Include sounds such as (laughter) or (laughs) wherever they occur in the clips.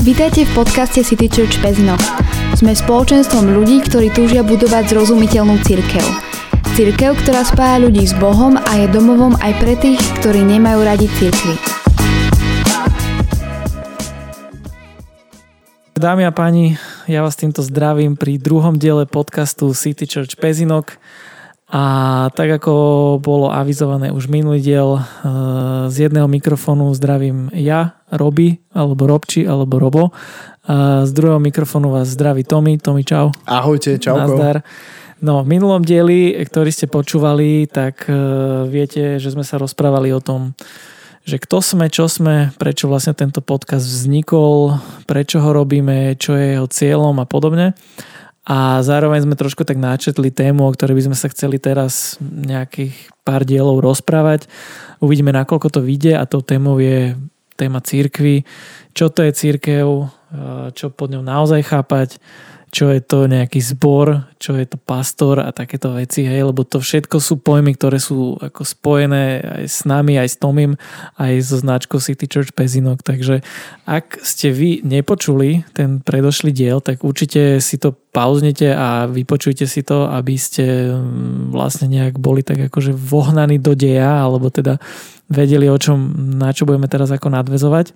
Vítajte v podcaste City Church Pezinok. Sme spoločenstvom ľudí, ktorí túžia budovať zrozumiteľnú církev. Církev, ktorá spája ľudí s Bohom a je domovom aj pre tých, ktorí nemajú radi církvy. Dámy a páni, ja vás týmto zdravím pri druhom diele podcastu City Church Pezinok. A tak ako bolo avizované už minulý diel, eh, z jedného mikrofónu zdravím ja, Robi, alebo Robči, alebo Robo. A z druhého mikrofónu vás zdraví Tomi. Tomi, čau. Ahojte, čauko. Nazdar. No, v minulom dieli, ktorý ste počúvali, tak eh, viete, že sme sa rozprávali o tom, že kto sme, čo sme, prečo vlastne tento podcast vznikol, prečo ho robíme, čo je jeho cieľom a podobne a zároveň sme trošku tak načetli tému, o ktorej by sme sa chceli teraz nejakých pár dielov rozprávať. Uvidíme, nakoľko to vyjde a tou témou je téma církvy, čo to je církev, čo pod ňou naozaj chápať, čo je to nejaký zbor, čo je to pastor a takéto veci, hej, lebo to všetko sú pojmy, ktoré sú ako spojené aj s nami, aj s Tomim, aj so značkou City Church Pezinok, takže ak ste vy nepočuli ten predošlý diel, tak určite si to pauznite a vypočujte si to, aby ste mm, vlastne nejak boli tak akože vohnaní do deja, alebo teda vedeli o čom, na čo budeme teraz ako nadvezovať.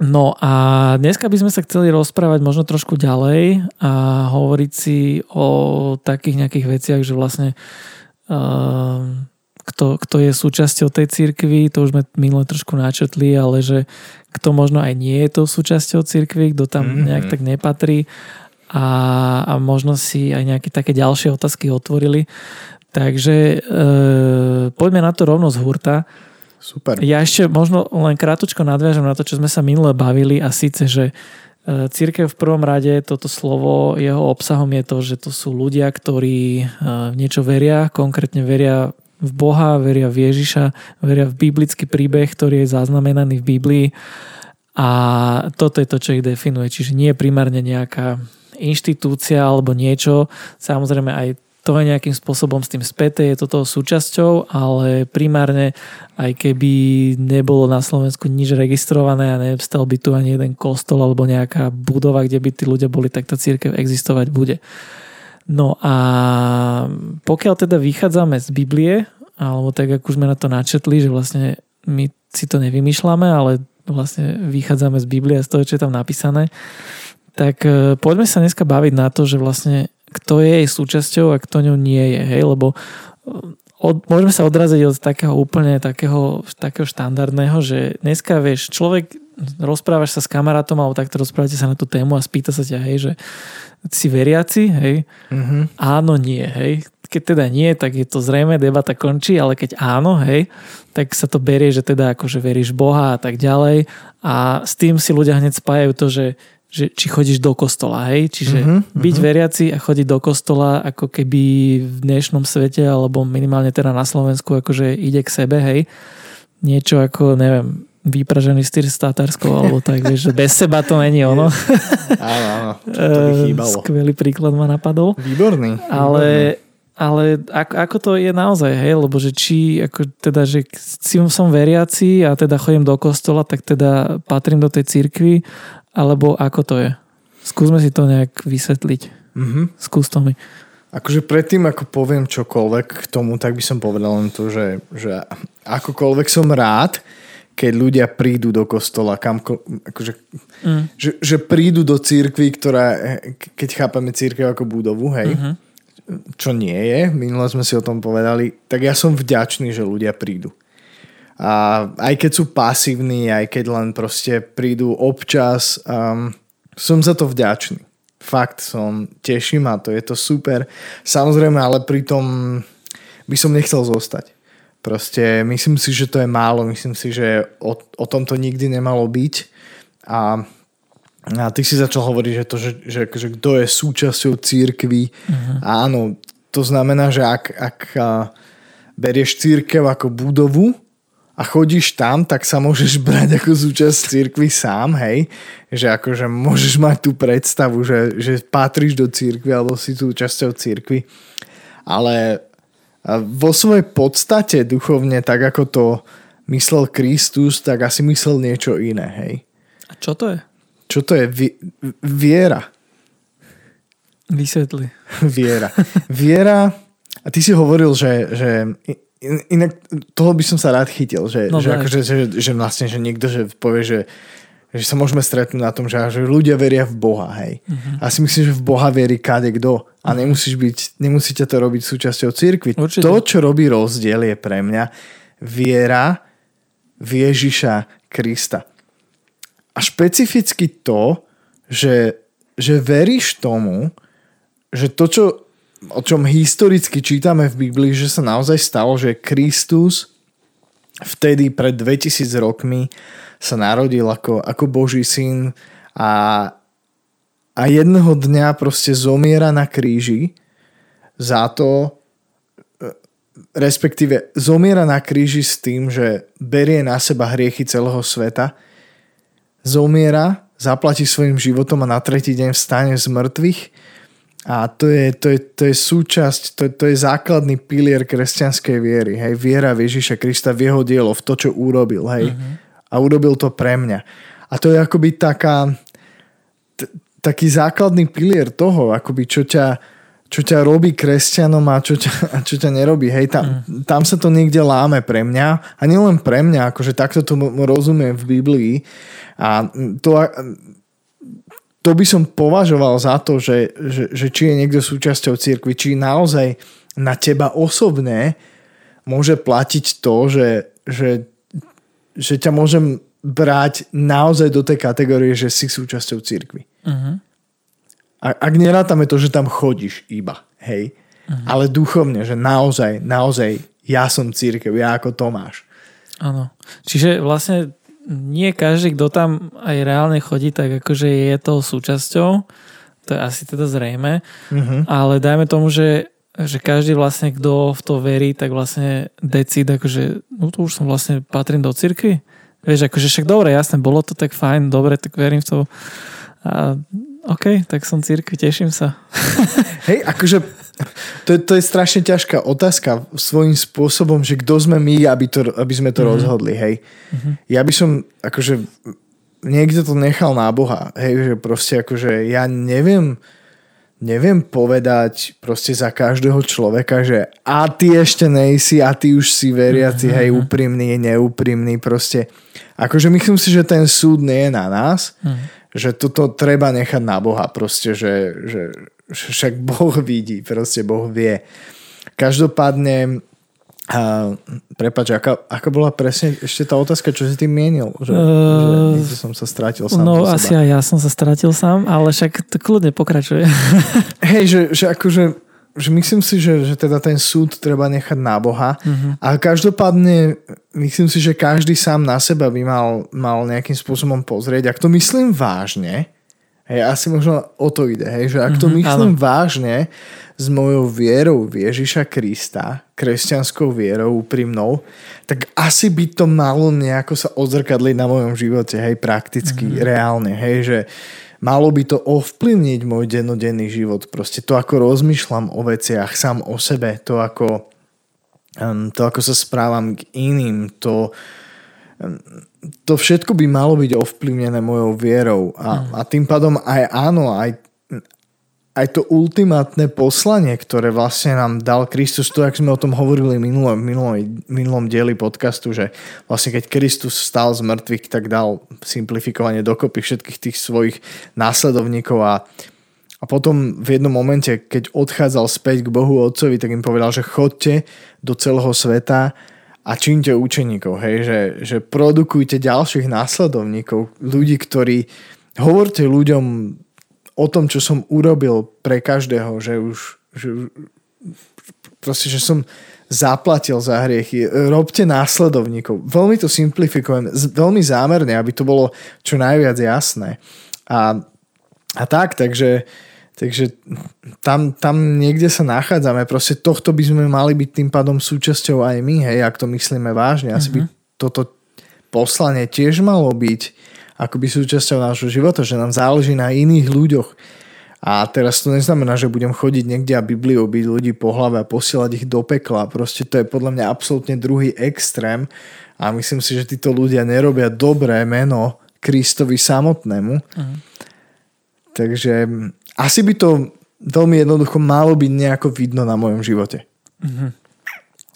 No a dneska by sme sa chceli rozprávať možno trošku ďalej a hovoriť si o takých nejakých veciach, že vlastne uh, kto, kto je súčasťou tej cirkvi, to už sme minule trošku načetli, ale že kto možno aj nie je tou súčasťou cirkvi, kto tam mm-hmm. nejak tak nepatrí a, a možno si aj nejaké také ďalšie otázky otvorili. Takže uh, poďme na to rovno z hurta. Super. Ja ešte možno len krátko nadviažem na to, čo sme sa minule bavili a síce, že e, Církev v prvom rade, toto slovo, jeho obsahom je to, že to sú ľudia, ktorí e, v niečo veria, konkrétne veria v Boha, veria v Ježiša, veria v biblický príbeh, ktorý je zaznamenaný v Biblii a toto je to, čo ich definuje. Čiže nie je primárne nejaká inštitúcia alebo niečo, samozrejme aj to je nejakým spôsobom s tým späté, je toto súčasťou, ale primárne aj keby nebolo na Slovensku nič registrované a nevstal by tu ani jeden kostol alebo nejaká budova, kde by tí ľudia boli, tak tá církev existovať bude. No a pokiaľ teda vychádzame z Biblie, alebo tak ako už sme na to načetli, že vlastne my si to nevymýšľame, ale vlastne vychádzame z Biblie a z toho, čo je tam napísané, tak eh, poďme sa dneska baviť na to, že vlastne kto je jej súčasťou a kto ňou nie je, hej, lebo uh, od, môžeme sa odraziť od takého úplne takého, takého štandardného, že dneska vieš, človek rozprávaš sa s kamarátom alebo takto rozprávate sa na tú tému a spýta sa ťa, hej, že si veriaci, hej, mm-hmm. áno, nie, hej, keď teda nie, tak je to zrejme, debata končí, ale keď áno, hej, tak sa to berie, že teda akože veríš Boha a tak ďalej. A s tým si ľudia hneď spájajú to, že že či chodíš do kostola, hej? Čiže uh-huh, byť uh-huh. veriaci a chodiť do kostola ako keby v dnešnom svete alebo minimálne teda na Slovensku akože ide k sebe, hej? Niečo ako, neviem, vypražený styr s Tatarskou alebo tak, vieš, že bez seba to není ono. áno, áno, to by (laughs) eh, chýbalo. Skvelý príklad ma napadol. Výborný. Ale, ale ako, ako to je naozaj, hej, lebo že či, ako teda, že si som veriaci a teda chodím do kostola, tak teda patrím do tej cirkvi alebo ako to je? Skúsme si to nejak vysvetliť. Mm-hmm. Skús to mi. Akože predtým, ako poviem čokoľvek k tomu, tak by som povedal len to, že, že akokoľvek som rád, keď ľudia prídu do kostola, kam, akože, mm. že, že prídu do církvy, ktorá, keď chápeme církev ako budovu, hej, mm-hmm. čo nie je, minule sme si o tom povedali, tak ja som vďačný, že ľudia prídu. A aj keď sú pasívni, aj keď len proste prídu občas, um, som za to vďačný. Fakt som, teším ma to, je to super. Samozrejme, ale pritom by som nechcel zostať. Proste myslím si, že to je málo, myslím si, že o, o tom to nikdy nemalo byť. A, a ty si začal hovoriť, že to, že, že, že kto je súčasťou církvy. Uh-huh. Áno, to znamená, že ak, ak berieš církev ako budovu, a chodíš tam, tak sa môžeš brať ako súčasť cirkvi sám, hej? Že akože môžeš mať tú predstavu, že, že patríš do cirkvi alebo si súčasťou cirkvi. Ale vo svojej podstate duchovne, tak ako to myslel Kristus, tak asi myslel niečo iné, hej? A čo to je? čo to je vi- viera? Vysvetli. Viera. Viera, a ty si hovoril, že, že in- inak toho by som sa rád chytil, že, No, že, daj. akože, že, že vlastne, že niekto že povie, že, že sa môžeme stretnúť na tom, že, že ľudia veria v Boha, hej. Mhm. A si myslím, že v Boha verí kade kto. A nemusíš byť, nemusíte to robiť súčasťou cirkvi. Určite. To, čo robí rozdiel, je pre mňa viera v Ježiša Krista. A špecificky to, že, že veríš tomu, že to, čo, o čom historicky čítame v Biblii, že sa naozaj stalo, že Kristus vtedy pred 2000 rokmi sa narodil ako, ako Boží syn a, a jedného dňa proste zomiera na kríži za to, e, respektíve zomiera na kríži s tým, že berie na seba hriechy celého sveta, zomiera, zaplatí svojim životom a na tretí deň vstane z mŕtvych a to je, to je, to je súčasť, to, to je základný pilier kresťanskej viery. Hej? Viera v Ježiša Krista, v jeho dielo, v to, čo urobil. Hej? Uh-huh. A urobil to pre mňa. A to je akoby taká, t- taký základný pilier toho, akoby čo ťa, čo ťa robí kresťanom a čo ťa, a čo ťa nerobí. Hej, tam, mm. tam sa to niekde láme pre mňa a nielen pre mňa, akože takto to rozumiem v Biblii a to, to by som považoval za to, že, že, že či je niekto súčasťou cirkvi, či naozaj na teba osobne môže platiť to, že, že, že ťa môžem brať naozaj do tej kategórie, že si súčasťou cirkvi. Uh-huh. A, ak nerátame to, že tam chodíš iba, hej, uh-huh. ale duchovne, že naozaj, naozaj ja som církev, ja ako Tomáš. Áno. Čiže vlastne nie každý, kto tam aj reálne chodí, tak akože je toho súčasťou. To je asi teda zrejme. Uh-huh. Ale dajme tomu, že, že každý vlastne, kto v to verí, tak vlastne decid, akože no to už som vlastne patrím do cirkvi. Vieš, akože však dobre, jasne, bolo to tak fajn, dobre, tak verím v to. A OK, tak som církvi, teším sa. Hej, akože to, je- to je strašne ťažká otázka svojím spôsobom, že kto sme my, aby, to, aby sme to mm-hmm. rozhodli, hej. Mm-hmm. Ja by som, akože niekde to nechal na Boha, hej, že proste akože ja neviem, neviem povedať proste za každého človeka, že a ty ešte nejsi a ty už si veriaci, mm-hmm. hej, úprimný, neúprimný, proste. Akože myslím si, že ten súd nie je na nás, mm-hmm. že toto treba nechať na Boha, proste, že, že však (laughs) Boh vidí, proste Boh vie. Každopádne a, prepáč, aká, aká bola presne ešte tá otázka, čo si tým mienil? Že, uh, že som sa strátil sám No asi aj ja som sa stratil sám, ale však to kľudne pokračuje. (laughs) Hej, že, že akože že myslím si, že, že teda ten súd treba nechať na Boha. Uh-huh. A každopádne myslím si, že každý sám na seba by mal, mal nejakým spôsobom pozrieť. Ak to myslím vážne, hej, asi možno o to ide, hej, že ak to Mhm, myslím áno. vážne s mojou vierou v Ježiša Krista, kresťanskou vierou úprimnou, tak asi by to malo nejako sa odzrkadliť na mojom živote, hej, prakticky, mm-hmm. reálne, hej, že malo by to ovplyvniť môj dennodenný život. Proste to, ako rozmýšľam o veciach sám o sebe, to ako, um, to, ako sa správam k iným, to, um, to všetko by malo byť ovplyvnené mojou vierou. A, a tým pádom aj áno, aj, aj to ultimátne poslanie, ktoré vlastne nám dal Kristus, to, ak sme o tom hovorili minulom, minulom, minulom dieli podcastu, že vlastne keď Kristus stal z mŕtvych, tak dal simplifikovanie dokopy všetkých tých svojich následovníkov a, a potom v jednom momente, keď odchádzal späť k Bohu Otcovi, tak im povedal, že chodte do celého sveta a čínte učeníkov, hej, že, že produkujte ďalších následovníkov, ľudí, ktorí hovorte ľuďom o tom, čo som urobil pre každého, že už že, proste, že som zaplatil za hriechy. Robte následovníkov. Veľmi to simplifikujem, veľmi zámerne, aby to bolo čo najviac jasné. A, a tak, takže, takže tam, tam niekde sa nachádzame. Proste tohto by sme mali byť tým pádom súčasťou aj my, hej, ak to myslíme vážne. Asi by toto poslanie tiež malo byť akoby súčasťou nášho života, že nám záleží na iných ľuďoch. A teraz to neznamená, že budem chodiť niekde a Bibliou byť ľudí po hlave a posielať ich do pekla. Proste to je podľa mňa absolútne druhý extrém a myslím si, že títo ľudia nerobia dobré meno Kristovi samotnému. Uh-huh. Takže asi by to veľmi jednoducho malo byť nejako vidno na mojom živote. Uh-huh.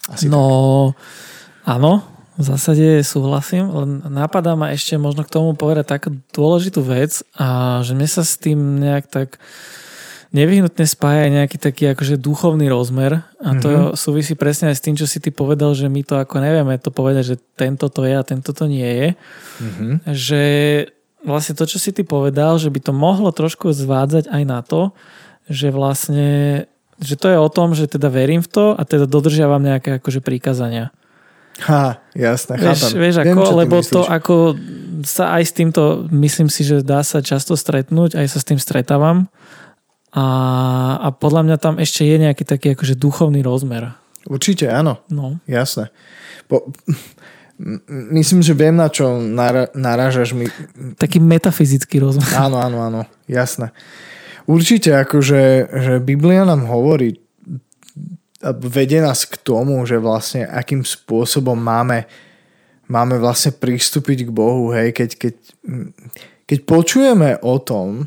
Asi no, tak. áno, v zásade súhlasím, len napadá ma ešte možno k tomu povedať takú dôležitú vec a že mne sa s tým nejak tak nevyhnutne spája nejaký taký akože duchovný rozmer a to mm-hmm. súvisí presne aj s tým, čo si ty povedal, že my to ako nevieme to povedať, že tento to je a tento to nie je. Mm-hmm. Že vlastne to, čo si ty povedal, že by to mohlo trošku zvádzať aj na to, že vlastne že to je o tom, že teda verím v to a teda dodržiavam nejaké akože príkazania. Ha, jasné, vieš, chápam. Vieš, ako, Viem, lebo to ako sa aj s týmto, myslím si, že dá sa často stretnúť, aj sa s tým stretávam a, a podľa mňa tam ešte je nejaký taký akože duchovný rozmer. Určite, áno. No. Jasné. Po, myslím, že viem, na čo nara, narážaš. Mi... Taký metafyzický rozmer. (laughs) Áno, áno, áno. Jasné. Určite, akože že Biblia nám hovorí vedie nás k tomu, že vlastne akým spôsobom máme, máme vlastne pristúpiť k Bohu, hej, keď, keď, keď počujeme o tom,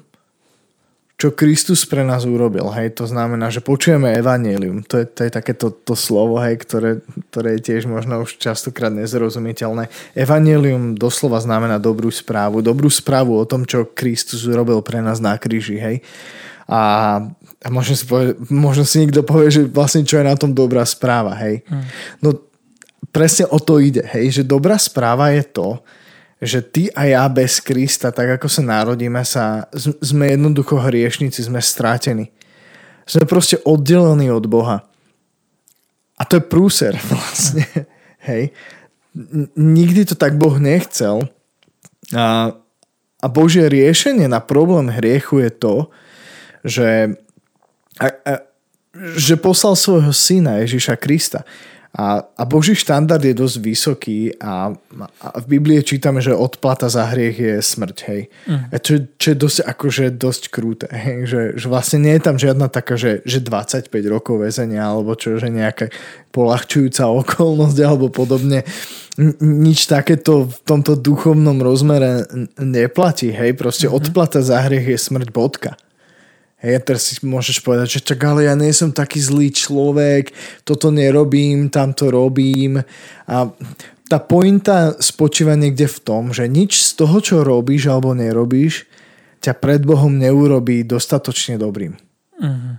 čo Kristus pre nás urobil, hej, to znamená, že počujeme evanelium, to je, to je takéto to slovo, hej, ktoré, ktoré je tiež možno už častokrát nezrozumiteľné. Evanelium doslova znamená dobrú správu, dobrú správu o tom, čo Kristus urobil pre nás na kríži, hej. A a možno si, povie, možno si niekto povie, že vlastne čo je na tom dobrá správa, hej. Hmm. No presne o to ide, hej, že dobrá správa je to, že ty a ja bez Krista, tak ako sa narodíme, sa, sme jednoducho hriešnici, sme strátení. Sme proste oddelení od Boha. A to je prúser (laughs) vlastne. Hej. Nikdy to tak Boh nechcel. A, a Božie riešenie na problém hriechu je to, že a, a, že poslal svojho syna Ježiša Krista. A, a Boží štandard je dosť vysoký a, a v Biblii čítame, že odplata za hriech je smrť, hej. Mm. A čo, čo je dosť, akože dosť krúte, hej. Že, že vlastne nie je tam žiadna taká, že, že 25 rokov väzenia alebo čo, že nejaká polahčujúca (laughs) okolnosť alebo podobne. Nič takéto v tomto duchovnom rozmere neplatí, hej. Proste mm-hmm. odplata za hriech je smrť bodka. Hej, a teraz si môžeš povedať, že čak, ale ja nie som taký zlý človek, toto nerobím, tamto robím. A tá pointa spočíva niekde v tom, že nič z toho, čo robíš alebo nerobíš, ťa pred Bohom neurobí dostatočne dobrým. Uh-huh.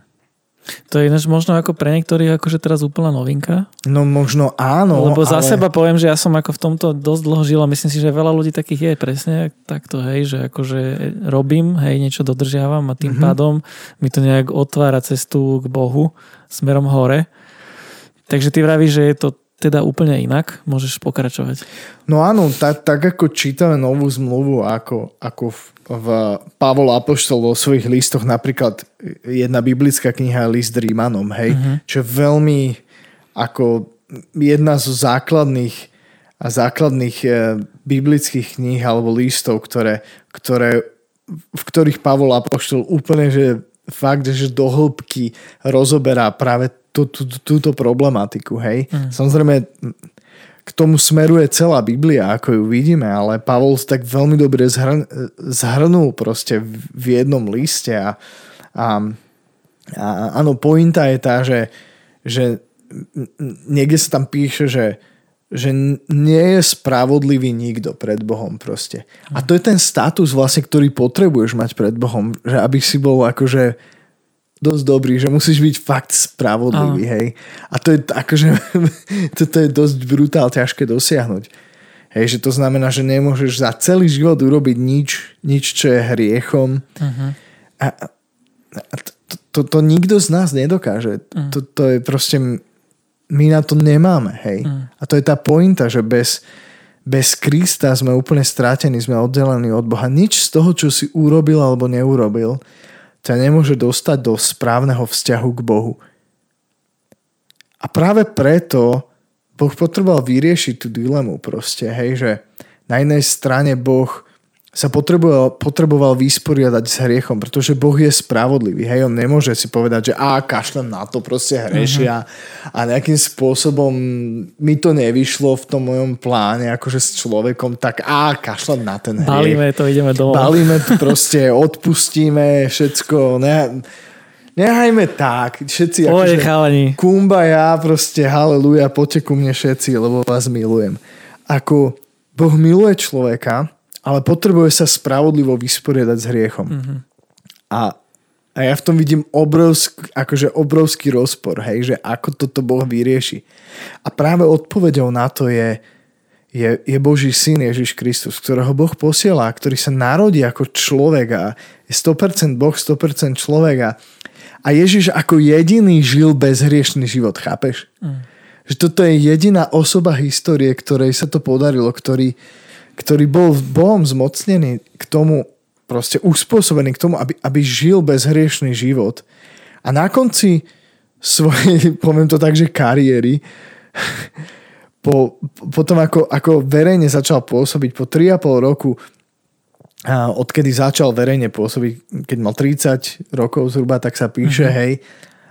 To je ináč možno ako pre niektorých akože teraz úplná novinka. No možno áno. Lebo za ale... seba poviem, že ja som ako v tomto dosť dlho žil a myslím si, že veľa ľudí takých je presne takto, hej, že akože robím, hej, niečo dodržiavam a tým mm-hmm. pádom mi to nejak otvára cestu k Bohu smerom hore. Takže ty vravíš, že je to teda úplne inak, môžeš pokračovať. No áno, tak, tak ako čítame novú zmluvu, ako, ako v, v Pavol Apoštol vo svojich listoch, napríklad jedna biblická kniha List Rímanom, hej, uh-huh. čo je veľmi ako jedna zo základných a základných e, biblických kníh alebo listov, ktoré, ktoré, v ktorých Pavol Apoštol úplne, že fakt, že do hĺbky rozoberá práve tú, tú, túto problematiku, hej. Mm. Samozrejme, k tomu smeruje celá Biblia, ako ju vidíme, ale Pavol tak veľmi dobre zhr- zhrnul proste v jednom liste a, a, a áno, pointa je tá, že, že niekde sa tam píše, že, že nie je spravodlivý nikto pred Bohom proste. A to je ten status vlastne, ktorý potrebuješ mať pred Bohom, že aby si bol akože dosť dobrý, že musíš byť fakt spravodlivý, Aha. hej. A to je akože, (laughs) toto je dosť brutál ťažké dosiahnuť. Hej, že to znamená, že nemôžeš za celý život urobiť nič, nič, čo je hriechom. Uh-huh. A, a to, to, to nikto z nás nedokáže. Uh-huh. To, to je proste, my na to nemáme, hej. Uh-huh. A to je tá pointa, že bez, bez Krista sme úplne strátení, sme oddelení od Boha. Nič z toho, čo si urobil alebo neurobil, ťa nemôže dostať do správneho vzťahu k Bohu. A práve preto Boh potreboval vyriešiť tú dilemu proste, hej, že na jednej strane Boh sa potreboval, potreboval vysporiadať s hriechom, pretože Boh je spravodlivý. Hej, on nemôže si povedať, že a kašlem na to, proste hrešia uh-huh. a nejakým spôsobom mi to nevyšlo v tom mojom pláne, akože s človekom, tak a kašlem na ten hriech. Balíme to, ideme domov. Balíme to (laughs) proste, odpustíme všetko. Ne, nehajme tak. Všetci Oje, akože, ja, proste haleluja, poďte ku mne všetci, lebo vás milujem. Ako Boh miluje človeka, ale potrebuje sa spravodlivo vysporiadať s hriechom. Mm-hmm. A, a ja v tom vidím obrovsk, akože obrovský rozpor, hej, že ako toto Boh vyrieši. A práve odpovedou na to je, je, je Boží syn Ježiš Kristus, ktorého Boh posiela, ktorý sa narodí ako človek a je 100% Boh, 100% človek a, a Ježiš ako jediný žil bezhriešný život, chápeš? Mm. Že toto je jediná osoba histórie, ktorej sa to podarilo, ktorý, ktorý bol Bohom zmocnený k tomu, proste uspôsobený k tomu, aby, aby žil bezhriešný život. A na konci svojej, (laughs) poviem to tak, že kariéry, (laughs) po, potom ako, ako verejne začal pôsobiť po 3,5 roku, a odkedy začal verejne pôsobiť, keď mal 30 rokov zhruba, tak sa píše, mm-hmm. hej,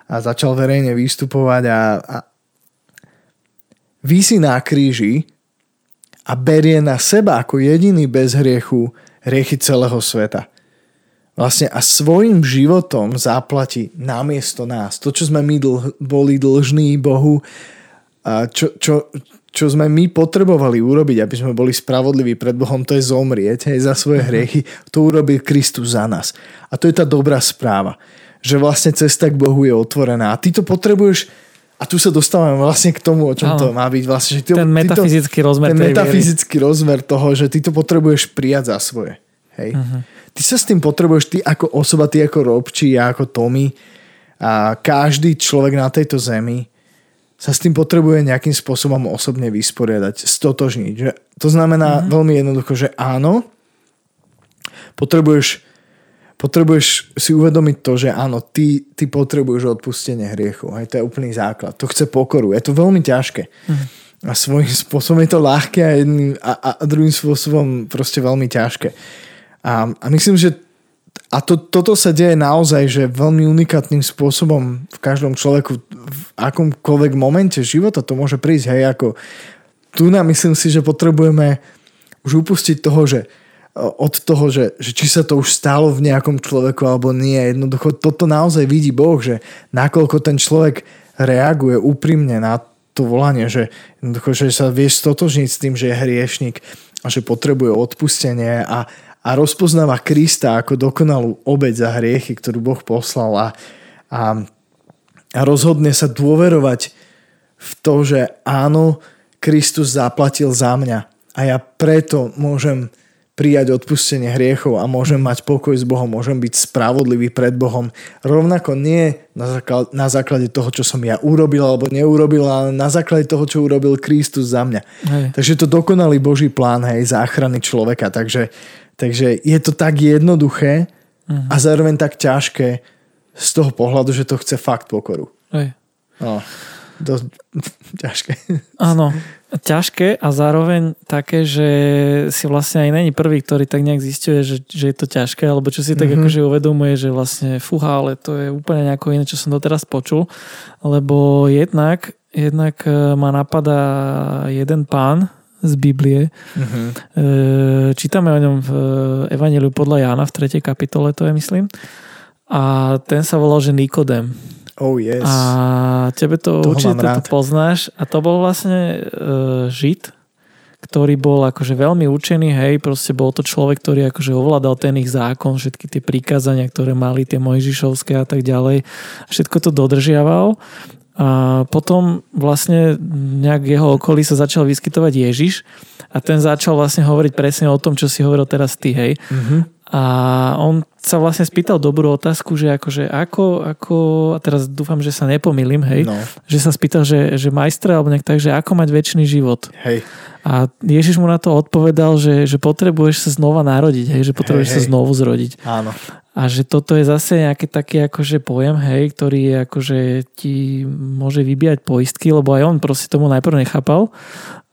a začal verejne vystupovať a, a vysí na kríži a berie na seba ako jediný bez hriechu hriechy celého sveta. Vlastne a svojim životom zaplatí namiesto nás. To, čo sme my dlh, boli dlžní Bohu, a čo, čo, čo sme my potrebovali urobiť, aby sme boli spravodliví pred Bohom, to je zomrieť hej, za svoje mhm. hriechy. To urobil Kristus za nás. A to je tá dobrá správa. Že vlastne cesta k Bohu je otvorená. A ty to potrebuješ a tu sa dostávame vlastne k tomu, o čom ano. to má byť. Vlastne, že ty, ten metafyzický rozmer Ten metafyzický viery. rozmer toho, že ty to potrebuješ prijať za svoje. Hej. Uh-huh. Ty sa s tým potrebuješ, ty ako osoba, ty ako Robči, ja ako Tommy a každý človek na tejto zemi sa s tým potrebuje nejakým spôsobom osobne vysporiadať, stotožniť. Že to znamená uh-huh. veľmi jednoducho, že áno, potrebuješ potrebuješ si uvedomiť to, že áno, ty, ty potrebuješ odpustenie hriechu. Aj to je úplný základ. To chce pokoru. Je to veľmi ťažké. Mm. A svojím spôsobom je to ľahké a, jedným, a, a druhým spôsobom proste veľmi ťažké. A, a myslím, že a to, toto sa deje naozaj, že veľmi unikátnym spôsobom v každom človeku v akomkoľvek momente života to môže prísť. Hej, ako tu nám myslím si, že potrebujeme už upustiť toho, že od toho, že, že či sa to už stalo v nejakom človeku alebo nie. Jednoducho toto naozaj vidí Boh, že nakoľko ten človek reaguje úprimne na to volanie, že, jednoducho, že sa vieš stotožniť s tým, že je hriešnik a že potrebuje odpustenie a, a rozpoznáva Krista ako dokonalú obeď za hriechy, ktorú Boh poslal a, a, a rozhodne sa dôverovať v to, že áno, Kristus zaplatil za mňa a ja preto môžem prijať odpustenie hriechov a môžem mať pokoj s Bohom, môžem byť spravodlivý pred Bohom. Rovnako nie na základe, na základe toho, čo som ja urobil alebo neurobil, ale na základe toho, čo urobil Kristus za mňa. Hej. Takže to dokonalý Boží plán hej, záchrany človeka. Takže, takže je to tak jednoduché uh-huh. a zároveň tak ťažké z toho pohľadu, že to chce fakt pokoru. Hej. No dosť ťažké. Áno, (laughs) ťažké a zároveň také, že si vlastne aj není prvý, ktorý tak nejak zistuje, že, že je to ťažké, alebo čo si tak mm-hmm. akože uvedomuje, že vlastne fúha, ale to je úplne nejako iné, čo som doteraz počul, lebo jednak, jednak e, ma napadá jeden pán z Biblie. Mm-hmm. Čítame o ňom v Evangeliu podľa Jána v 3. kapitole, to je myslím. A ten sa volal, že Nikodem. Oh yes. A tebe to Toho určite to poznáš. A to bol vlastne uh, Žid, ktorý bol akože veľmi učený, hej, proste bol to človek, ktorý akože ovládal ten ich zákon, všetky tie prikázania, ktoré mali, tie Mojžišovské a tak ďalej. Všetko to dodržiaval. A potom vlastne nejak jeho okolí sa začal vyskytovať Ježiš a ten začal vlastne hovoriť presne o tom, čo si hovoril teraz ty, hej. Mm-hmm. A on sa vlastne spýtal dobrú otázku, že akože ako, ako a teraz dúfam, že sa nepomýlim, hej, no. že sa spýtal, že, že majstre alebo nejak tak, že ako mať väčší život. Hej. A Ježiš mu na to odpovedal, že, že potrebuješ sa znova narodiť, hej, že potrebuješ hej, hej. sa znovu zrodiť. Áno. A že toto je zase nejaký taký akože pojem, hej, ktorý je akože ti môže vybíjať poistky, lebo aj on proste tomu najprv nechápal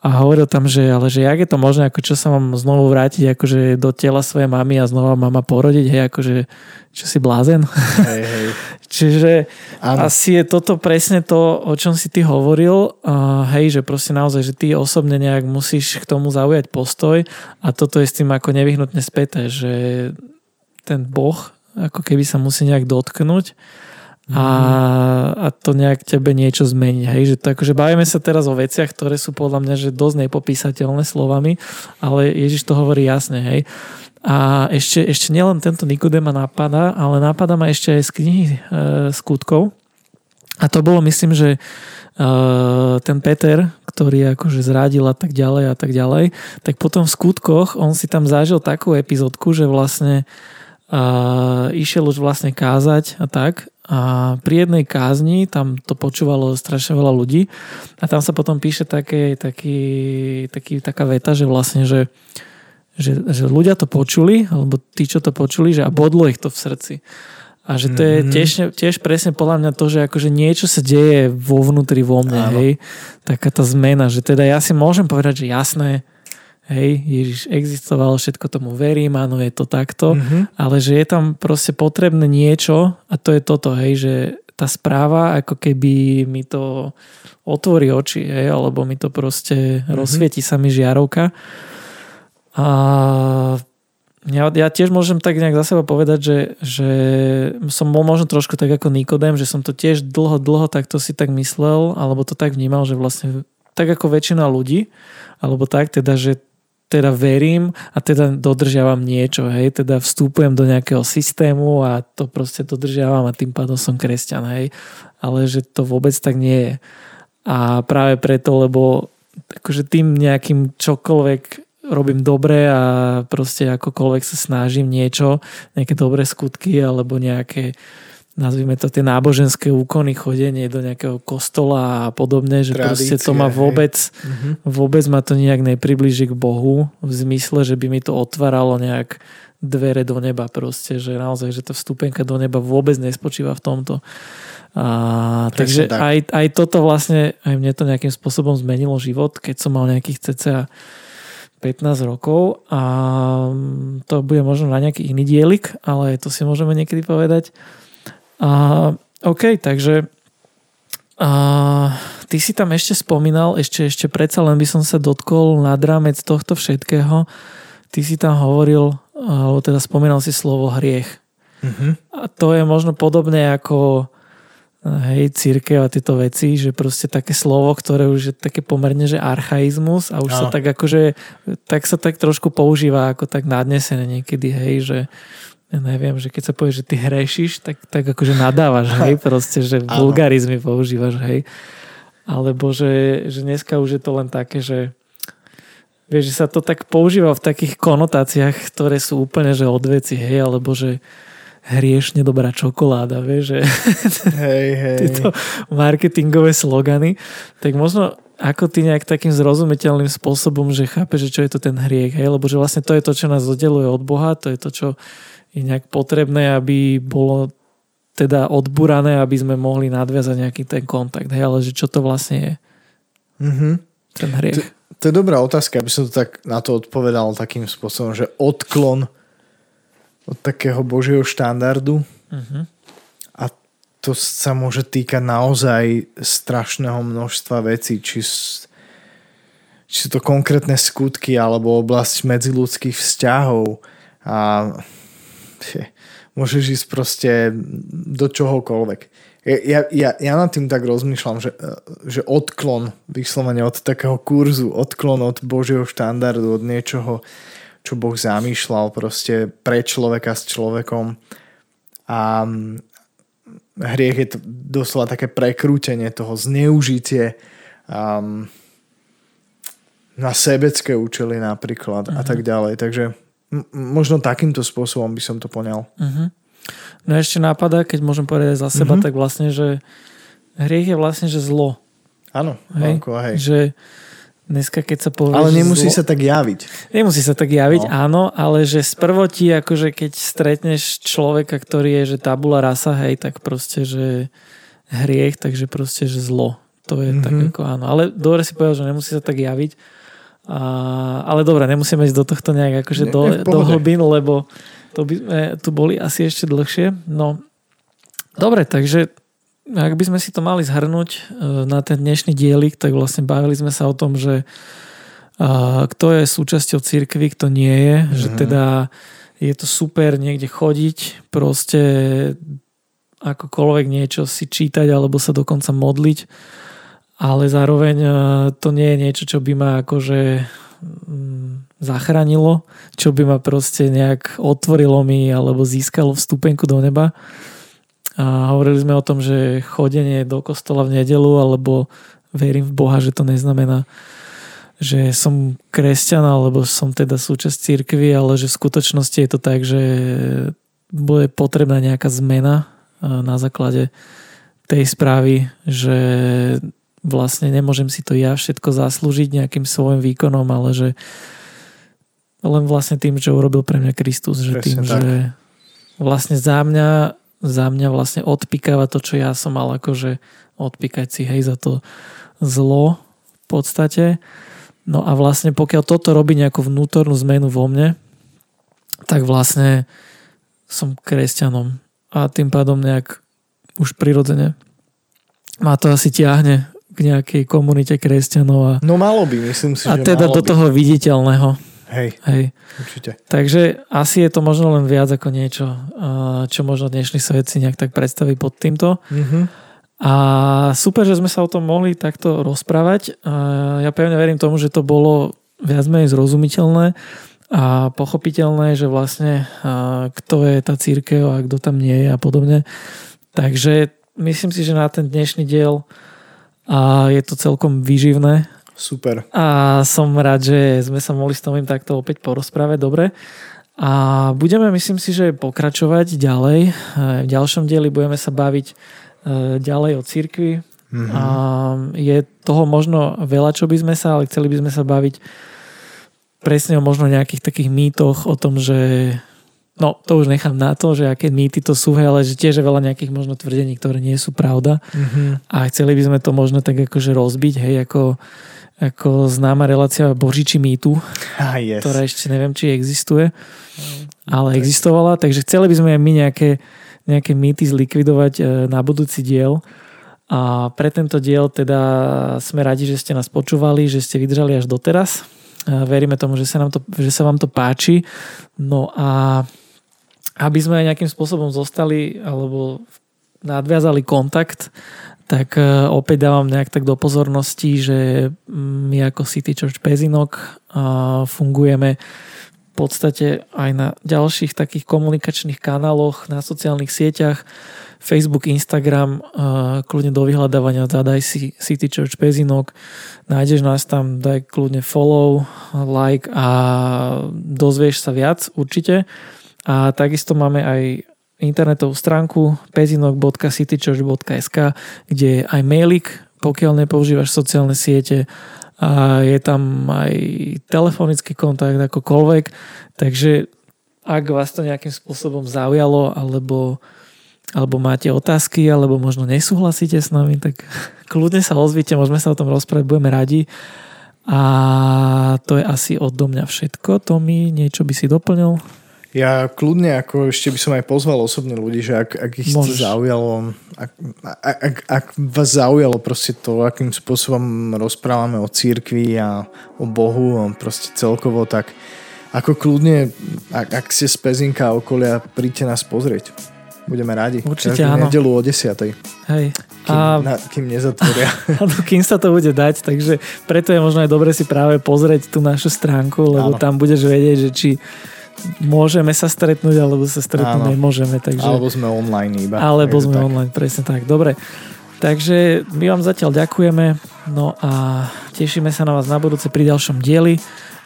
a hovoril tam, že ale že jak je to možné, ako čo sa mám znovu vrátiť akože do tela svojej mamy a znova mama porodiť, hej, akože čo si blázen? Hej, hej. (laughs) Čiže ano. asi je toto presne to, o čom si ty hovoril, uh, hej, že proste naozaj, že ty osobne nejak musíš k tomu zaujať postoj a toto je s tým ako nevyhnutne späté, že ten boh ako keby sa musí nejak dotknúť a, a to nejak tebe niečo zmení. Hej? Že to, akože bavíme sa teraz o veciach, ktoré sú podľa mňa že dosť nepopísateľné slovami, ale Ježiš to hovorí jasne. Hej? A ešte, ešte nielen tento Nikodema napadá, ale napadá ma ešte aj z knihy e, skutkov. A to bolo, myslím, že e, ten Peter, ktorý akože zradil a tak ďalej a tak ďalej, tak potom v skutkoch on si tam zažil takú epizódku, že vlastne a išiel už vlastne kázať a tak a pri jednej kázni tam to počúvalo strašne veľa ľudí a tam sa potom píše také, taký, taký, taká veta, že vlastne, že, že, že ľudia to počuli, alebo tí, čo to počuli, že a bodlo ich to v srdci. A že to je mm-hmm. tiež, tiež presne podľa mňa to, že akože niečo sa deje vo vnútri vo mne, Áno. hej. Taká tá zmena, že teda ja si môžem povedať, že jasné, hej, Ježiš existoval, všetko tomu verím, áno, je to takto, mm-hmm. ale že je tam proste potrebné niečo a to je toto, hej, že tá správa ako keby mi to otvorí oči, hej, alebo mi to proste mm-hmm. rozsvieti sa mi žiarovka. A ja, ja tiež môžem tak nejak za seba povedať, že, že som bol možno trošku tak ako Nikodem, že som to tiež dlho, dlho takto si tak myslel, alebo to tak vnímal, že vlastne tak ako väčšina ľudí, alebo tak, teda, že teda verím a teda dodržiavam niečo, hej, teda vstúpujem do nejakého systému a to proste dodržiavam a tým pádom som kresťan, hej, ale že to vôbec tak nie je. A práve preto, lebo akože tým nejakým čokoľvek robím dobre a proste akokoľvek sa snažím niečo, nejaké dobré skutky alebo nejaké nazvime to tie náboženské úkony, chodenie do nejakého kostola a podobne, že Tradície, proste to ma vôbec, hej. vôbec ma to nejak nepriblíži k Bohu v zmysle, že by mi to otváralo nejak dvere do neba proste, že naozaj, že tá vstupenka do neba vôbec nespočíva v tomto. A, takže tak. aj, aj toto vlastne, aj mne to nejakým spôsobom zmenilo život, keď som mal nejakých cca 15 rokov a to bude možno na nejaký iný dielik, ale to si môžeme niekedy povedať. A, OK, takže a, ty si tam ešte spomínal, ešte, ešte predsa len by som sa dotkol nad rámec tohto všetkého. Ty si tam hovoril, alebo teda spomínal si slovo hriech. Mm-hmm. A to je možno podobné ako hej, církev a tieto veci, že proste také slovo, ktoré už je také pomerne, že archaizmus a už no. sa tak akože, tak sa tak trošku používa ako tak nadnesené niekedy, hej, že neviem, že keď sa povie, že ty hrešiš, tak, tak akože nadávaš, hej, (laughs) proste, že vulgarizmy používaš, hej. Alebo že, že dneska už je to len také, že vieš, že sa to tak používa v takých konotáciách, ktoré sú úplne, že odveci, hej, alebo že hriešne dobrá čokoláda, vieš, že (laughs) hej, hej. tieto marketingové slogany, tak možno ako ty nejak takým zrozumiteľným spôsobom, že chápe, že čo je to ten hriech, hej, lebo že vlastne to je to, čo nás oddeluje od Boha, to je to, čo je nejak potrebné, aby bolo teda odburané, aby sme mohli nadviazať nejaký ten kontakt. Hej, ale že čo to vlastne je? Mm-hmm. Ten hriech. To, to je dobrá otázka, aby som to tak na to odpovedal takým spôsobom, že odklon od takého božieho štandardu mm-hmm. a to sa môže týkať naozaj strašného množstva vecí, či, či sú to konkrétne skutky alebo oblasť medziludských vzťahov a môžeš ísť proste do čohokoľvek. Ja, ja, ja nad tým tak rozmýšľam, že, že odklon, vyslovene od takého kurzu, odklon od Božieho štandardu, od niečoho, čo Boh zamýšľal proste pre človeka s človekom. A hriech je to doslova také prekrútenie toho, zneužitie um, na sebecké účely napríklad uh-huh. a tak mhm. ďalej. Takže možno takýmto spôsobom by som to poňal. Uh-huh. No ešte nápada, keď môžem povedať za seba, uh-huh. tak vlastne, že hriech je vlastne, že zlo. Áno, hej? Banko, hej. Že dneska, keď sa povie, Ale nemusí zlo, sa tak javiť. Nemusí sa tak javiť, no. áno, ale že sprvo ti, akože keď stretneš človeka, ktorý je, že tabula rasa, hej, tak proste, že hriech, takže proste, že zlo. To je mm-hmm. tak ako áno. Ale dobre si povedal, že nemusí sa tak javiť. A, ale dobre, nemusíme ísť do tohto nejak akože do, do hlbín, lebo to by sme tu boli asi ešte dlhšie. No, dobre, takže ak by sme si to mali zhrnúť e, na ten dnešný dielik, tak vlastne bavili sme sa o tom, že kto je súčasťou cirkvy, kto nie je, mm-hmm. že teda je to super niekde chodiť, proste akokoľvek niečo si čítať alebo sa dokonca modliť, ale zároveň e, to nie je niečo, čo by ma akože mm, zachránilo, čo by ma proste nejak otvorilo mi alebo získalo vstupenku do neba. A hovorili sme o tom, že chodenie do kostola v nedelu alebo verím v Boha, že to neznamená, že som kresťan alebo som teda súčasť církvy, ale že v skutočnosti je to tak, že bude potrebná nejaká zmena na základe tej správy, že vlastne nemôžem si to ja všetko zaslúžiť nejakým svojim výkonom, ale že len vlastne tým, čo urobil pre mňa Kristus, že Presne tým, tak. že vlastne za mňa za mňa vlastne odpikáva to, čo ja som mal akože odpíkať si hej za to zlo v podstate. No a vlastne pokiaľ toto robí nejakú vnútornú zmenu vo mne, tak vlastne som kresťanom a tým pádom nejak už prirodzene ma to asi ťahne k nejakej komunite kresťanov. A, no malo by, myslím si, A teda do by. toho viditeľného. Hej, Hej. určite. Takže asi je to možno len viac ako niečo, čo možno dnešný svet si nejak tak predstaví pod týmto. Mm-hmm. A super, že sme sa o tom mohli takto rozprávať. Ja pevne verím tomu, že to bolo viac menej zrozumiteľné a pochopiteľné, že vlastne kto je tá církev a kto tam nie je a podobne. Takže myslím si, že na ten dnešný diel a je to celkom výživné Super. A som rád, že sme sa mohli s Tomým takto opäť porozprávať. Dobre. A budeme, myslím si, že pokračovať ďalej. V ďalšom dieli budeme sa baviť e, ďalej o cirkvi. Mm-hmm. A je toho možno veľa, čo by sme sa, ale chceli by sme sa baviť presne o možno nejakých takých mýtoch o tom, že no to už nechám na to, že aké mýty to sú, ale že tiež je veľa nejakých možno tvrdení, ktoré nie sú pravda. Mm-hmm. A chceli by sme to možno tak akože rozbiť, hej, ako ako známa relácia Božiči mýtu, ah, yes. ktorá ešte neviem, či existuje, ale existovala, takže chceli by sme aj my nejaké, nejaké mýty zlikvidovať e, na budúci diel. A pre tento diel teda sme radi, že ste nás počúvali, že ste vydržali až doteraz. Veríme tomu, že sa, nám to, že sa vám to páči. No a aby sme nejakým spôsobom zostali alebo nadviazali kontakt tak e, opäť dávam nejak tak do pozornosti, že my ako City Church Pezinok fungujeme v podstate aj na ďalších takých komunikačných kanáloch, na sociálnych sieťach, Facebook, Instagram, kľudne do vyhľadávania zadaj si City Church Pezinok, nájdeš nás tam, daj kľudne follow, like a dozvieš sa viac určite. A takisto máme aj internetovú stránku pezinok.citychurch.sk, kde je aj mailik, pokiaľ nepoužívaš sociálne siete a je tam aj telefonický kontakt akokoľvek, takže ak vás to nejakým spôsobom zaujalo alebo, alebo máte otázky alebo možno nesúhlasíte s nami, tak (laughs) kľudne sa ozvite, môžeme sa o tom rozprávať, budeme radi. A to je asi odo mňa všetko. Tomi, niečo by si doplnil? Ja kľudne ako ešte by som aj pozval osobne ľudí, že ak, ak ich Môžeš. zaujalo, ak, ak, ak vás zaujalo proste to, akým spôsobom rozprávame o církvi a o Bohu, a proste celkovo, tak ako kľudne, ak, ak ste z Pezinka a okolia, príďte nás pozrieť. Budeme radi. Určite Každú áno. nedelu o 10. Hej. Kým, a... na, kým nezatvoria. (laughs) Áno, kým sa to bude dať, takže preto je možno aj dobre si práve pozrieť tú našu stránku, lebo áno. tam budeš vedieť, že či môžeme sa stretnúť, alebo sa stretnúť Áno. nemôžeme. Takže... Alebo sme online iba. Alebo sme tak. online, presne tak. Dobre. Takže my vám zatiaľ ďakujeme no a tešíme sa na vás na budúce pri ďalšom dieli.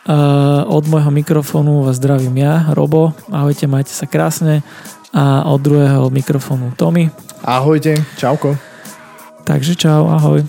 Uh, od môjho mikrofónu vás zdravím ja, Robo. Ahojte, majte sa krásne. A od druhého mikrofónu Tomy. Ahojte, čauko. Takže čau, ahoj.